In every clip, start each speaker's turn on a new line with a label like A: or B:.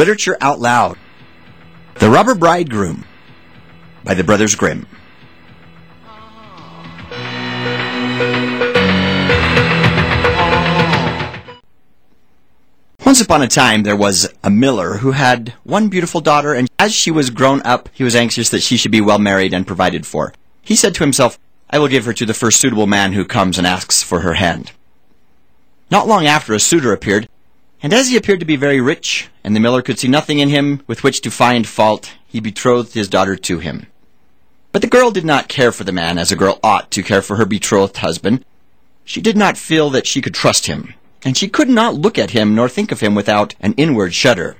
A: Literature Out Loud The Robber Bridegroom by the Brothers Grimm. Once upon a time, there was a miller who had one beautiful daughter, and as she was grown up, he was anxious that she should be well married and provided for. He said to himself, I will give her to the first suitable man who comes and asks for her hand. Not long after, a suitor appeared, and as he appeared to be very rich, and the miller could see nothing in him with which to find fault, he betrothed his daughter to him. But the girl did not care for the man as a girl ought to care for her betrothed husband. She did not feel that she could trust him, and she could not look at him nor think of him without an inward shudder.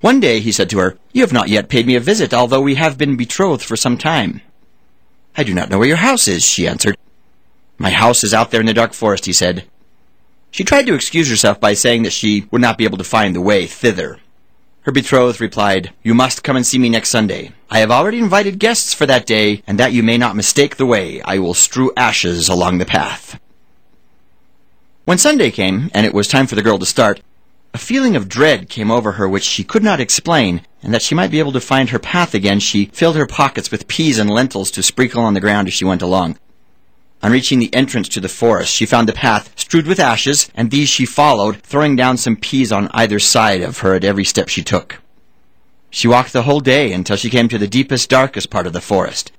A: One day he said to her, You have not yet paid me a visit, although we have been betrothed for some time. I do not know where your house is, she answered. My house is out there in the dark forest, he said. She tried to excuse herself by saying that she would not be able to find the way thither. Her betrothed replied, You must come and see me next Sunday. I have already invited guests for that day, and that you may not mistake the way, I will strew ashes along the path. When Sunday came, and it was time for the girl to start, a feeling of dread came over her which she could not explain, and that she might be able to find her path again, she filled her pockets with peas and lentils to sprinkle on the ground as she went along. On reaching the entrance to the forest, she found the path strewed with ashes, and these she followed, throwing down some peas on either side of her at every step she took. She walked the whole day until she came to the deepest, darkest part of the forest.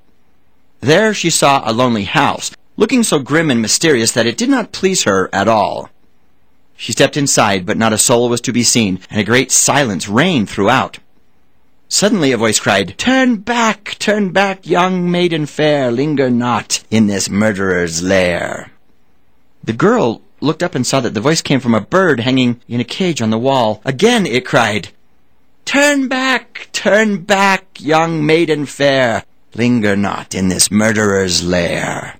A: There she saw a lonely house, looking so grim and mysterious that it did not please her at all. She stepped inside, but not a soul was to be seen, and a great silence reigned throughout. Suddenly a voice cried, Turn back, turn back, young maiden fair, linger not in this murderer's lair. The girl looked up and saw that the voice came from a bird hanging in a cage on the wall. Again it cried, Turn back, turn back, young maiden fair, linger not in this murderer's lair.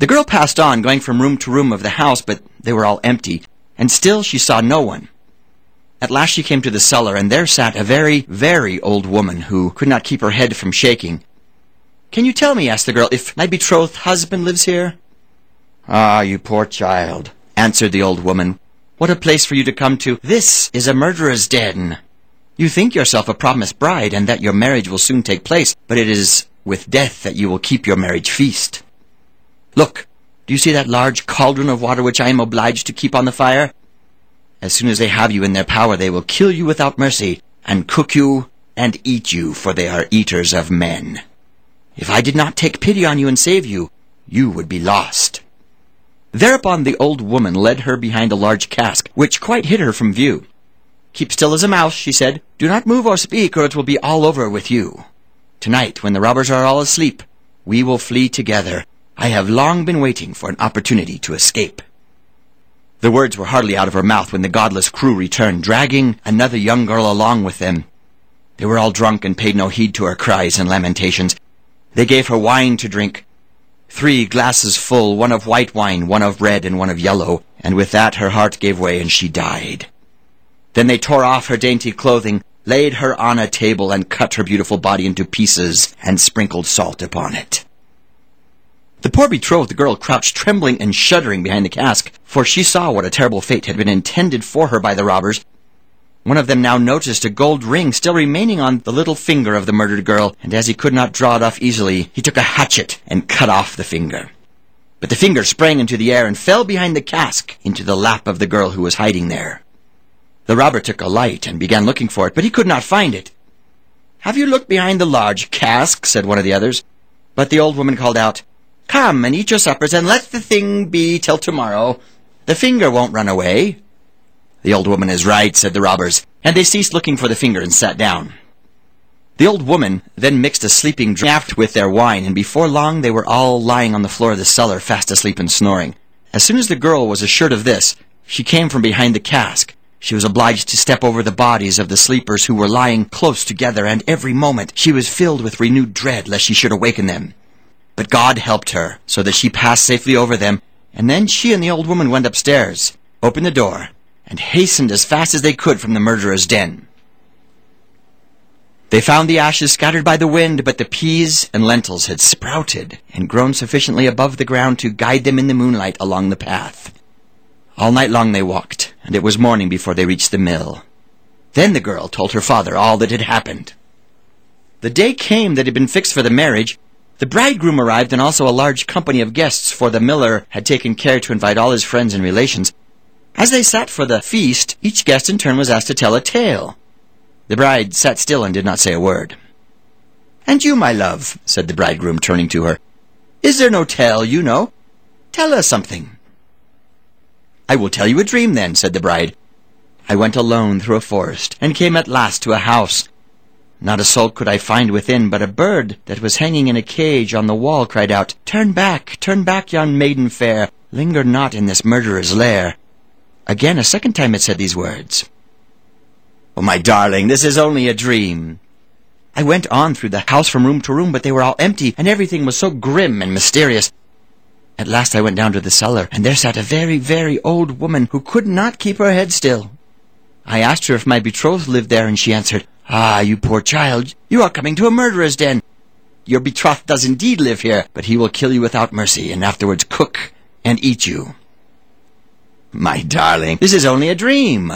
A: The girl passed on, going from room to room of the house, but they were all empty, and still she saw no one. At last she came to the cellar, and there sat a very, very old woman who could not keep her head from shaking. Can you tell me, asked the girl, if my betrothed husband lives here? Ah, you poor child, answered the old woman. What a place for you to come to. This is a murderer's den. You think yourself a promised bride, and that your marriage will soon take place, but it is with death that you will keep your marriage feast. Look, do you see that large cauldron of water which I am obliged to keep on the fire? As soon as they have you in their power, they will kill you without mercy, and cook you and eat you, for they are eaters of men. If I did not take pity on you and save you, you would be lost. Thereupon the old woman led her behind a large cask, which quite hid her from view. Keep still as a mouse, she said. Do not move or speak, or it will be all over with you. Tonight, when the robbers are all asleep, we will flee together. I have long been waiting for an opportunity to escape. The words were hardly out of her mouth when the godless crew returned, dragging another young girl along with them. They were all drunk and paid no heed to her cries and lamentations. They gave her wine to drink, three glasses full, one of white wine, one of red, and one of yellow, and with that her heart gave way and she died. Then they tore off her dainty clothing, laid her on a table, and cut her beautiful body into pieces, and sprinkled salt upon it. The poor betrothed girl crouched trembling and shuddering behind the cask, for she saw what a terrible fate had been intended for her by the robbers. One of them now noticed a gold ring still remaining on the little finger of the murdered girl, and as he could not draw it off easily, he took a hatchet and cut off the finger. But the finger sprang into the air and fell behind the cask into the lap of the girl who was hiding there. The robber took a light and began looking for it, but he could not find it. Have you looked behind the large cask? said one of the others. But the old woman called out, Come and eat your suppers, and let the thing be till tomorrow. The finger won't run away. The old woman is right, said the robbers, and they ceased looking for the finger and sat down. The old woman then mixed a sleeping draught with their wine, and before long they were all lying on the floor of the cellar, fast asleep and snoring. As soon as the girl was assured of this, she came from behind the cask. She was obliged to step over the bodies of the sleepers who were lying close together, and every moment she was filled with renewed dread lest she should awaken them. But God helped her, so that she passed safely over them, and then she and the old woman went upstairs, opened the door, and hastened as fast as they could from the murderer's den. They found the ashes scattered by the wind, but the peas and lentils had sprouted and grown sufficiently above the ground to guide them in the moonlight along the path. All night long they walked, and it was morning before they reached the mill. Then the girl told her father all that had happened. The day came that had been fixed for the marriage. The bridegroom arrived and also a large company of guests, for the miller had taken care to invite all his friends and relations. As they sat for the feast, each guest in turn was asked to tell a tale. The bride sat still and did not say a word. And you, my love, said the bridegroom, turning to her, is there no tale you know? Tell us something. I will tell you a dream then, said the bride. I went alone through a forest, and came at last to a house. Not a soul could I find within, but a bird that was hanging in a cage on the wall cried out, Turn back, turn back, young maiden fair, linger not in this murderer's lair. Again, a second time it said these words. Oh, my darling, this is only a dream. I went on through the house from room to room, but they were all empty, and everything was so grim and mysterious. At last I went down to the cellar, and there sat a very, very old woman who could not keep her head still. I asked her if my betrothed lived there, and she answered, Ah, you poor child, you are coming to a murderer's den. Your betrothed does indeed live here, but he will kill you without mercy, and afterwards cook and eat you. My darling, this is only a dream.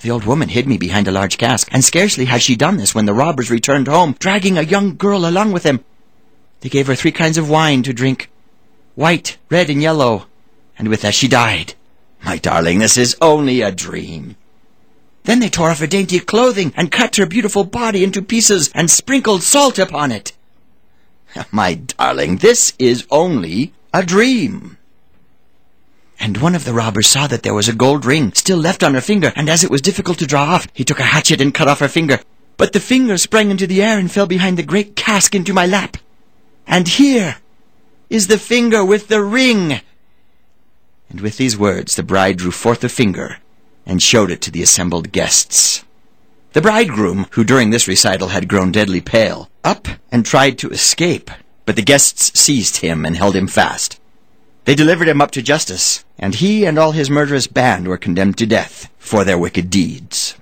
A: The old woman hid me behind a large cask, and scarcely had she done this when the robbers returned home, dragging a young girl along with them. They gave her three kinds of wine to drink, white, red, and yellow, and with that she died. My darling, this is only a dream. Then they tore off her dainty clothing and cut her beautiful body into pieces and sprinkled salt upon it. My darling, this is only a dream. And one of the robbers saw that there was a gold ring still left on her finger, and as it was difficult to draw off, he took a hatchet and cut off her finger. But the finger sprang into the air and fell behind the great cask into my lap. And here is the finger with the ring. And with these words the bride drew forth the finger and showed it to the assembled guests. The bridegroom, who during this recital had grown deadly pale, up and tried to escape, but the guests seized him and held him fast. They delivered him up to justice, and he and all his murderous band were condemned to death for their wicked deeds.